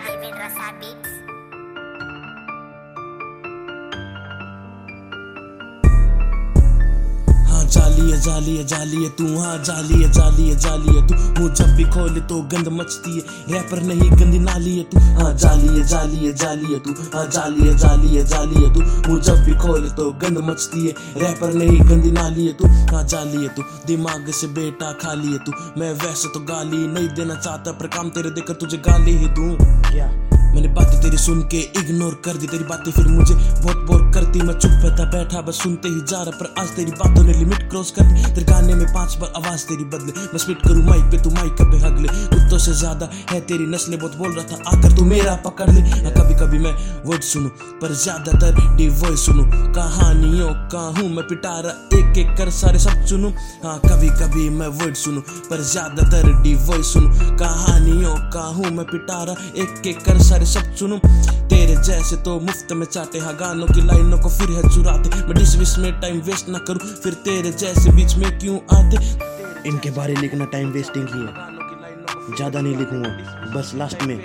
Alvin Rasa Beats. हाँ जाली है जाली है जाली है तू हाँ जाली है जाली है जाली है तू। मुँह जब भी खोले तो गंद मचती है। रैपर नहीं, गंदी नाली है तू। हाँ जाली है जाली है जाली है तू। हाँ जाली है जाली है जाली है तू। मुँह जब भी खोले तो गंद मचती है। रैपर नहीं, गंदी नाली है तू। हाँ जाली है तू। दिमाग से बेटा खाली है तू। मैं वैसे तो गाली नहीं देना चाहता, पर काम तेरे देखकर तुझे गाली ही दूँ। क्या? मैंने बातें तेरी सुन के इग्नोर कर दी, तेरी बातें फिर मुझे बहुत बोर करती। मैं चुप बैठा बैठा, बस सुनते ही जा रहा। पर आज तेरी बातों ने लिमिट क्रॉस कर दी। तेरे गाने में पाँच बार आवाज़ तेरी बदले। मैं स्पिट करूँ माइक पे, तू माइक पे हगले कुत्तों से ज़्यादा है तेरी नस्लें बहुत बोल रहा था आकर तू मेरा पकड़ ले। हाँ, कभी कभी मैं वर्ड सुनूं पर ज़्यादातर डी वॉइस सुनूं। कहानियों का हूँ मैं पिटारा एक एक कर सारे सब सुनूं हाँ कभी कभी मैं वर्ड सुनूं पर ज़्यादातर डी वॉइस सुनूं। कहानियों का हूँ मैं पिटारा एक एक कर सारे सब सुनूं तेरे जैसे तो मुफ़्त में चाहते हाँ गानों की लाइनों को फिर है चुराते। मैं डिस विस में टाइम वेस्ट ना करूँ फिर तेरे जैसे बीच में क्यों आते? इनके बारे लिखना टाइम वेस्टिंग ही है। ज़्यादा नहीं लिखूँगा। बस लास्ट में।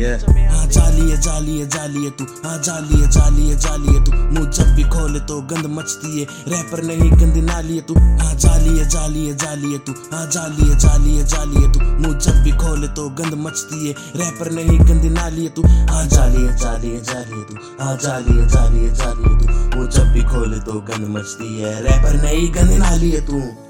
Yeah. हाँ जाली है जाली है जाली है तू। हाँ जाली है जाली है जाली है तू। मुँह जब भी खोले तो गंद मचती है। रैपर नहीं गंदी नाली है तू। हाँ जाली है जाली है जाली है तू। हाँ जाली है जाली है जाली है तू। मुँह जब भी खोले तो गंद मचती है। रैपर नहीं गंदी नाली है तू। हाँ जाली है जाली है जाली है तू। हाँ जाली है जाली है जाली है तू। मुँह जब भी खोले तो गंद मचती है। रैपर नहीं गंदी नाली है तू।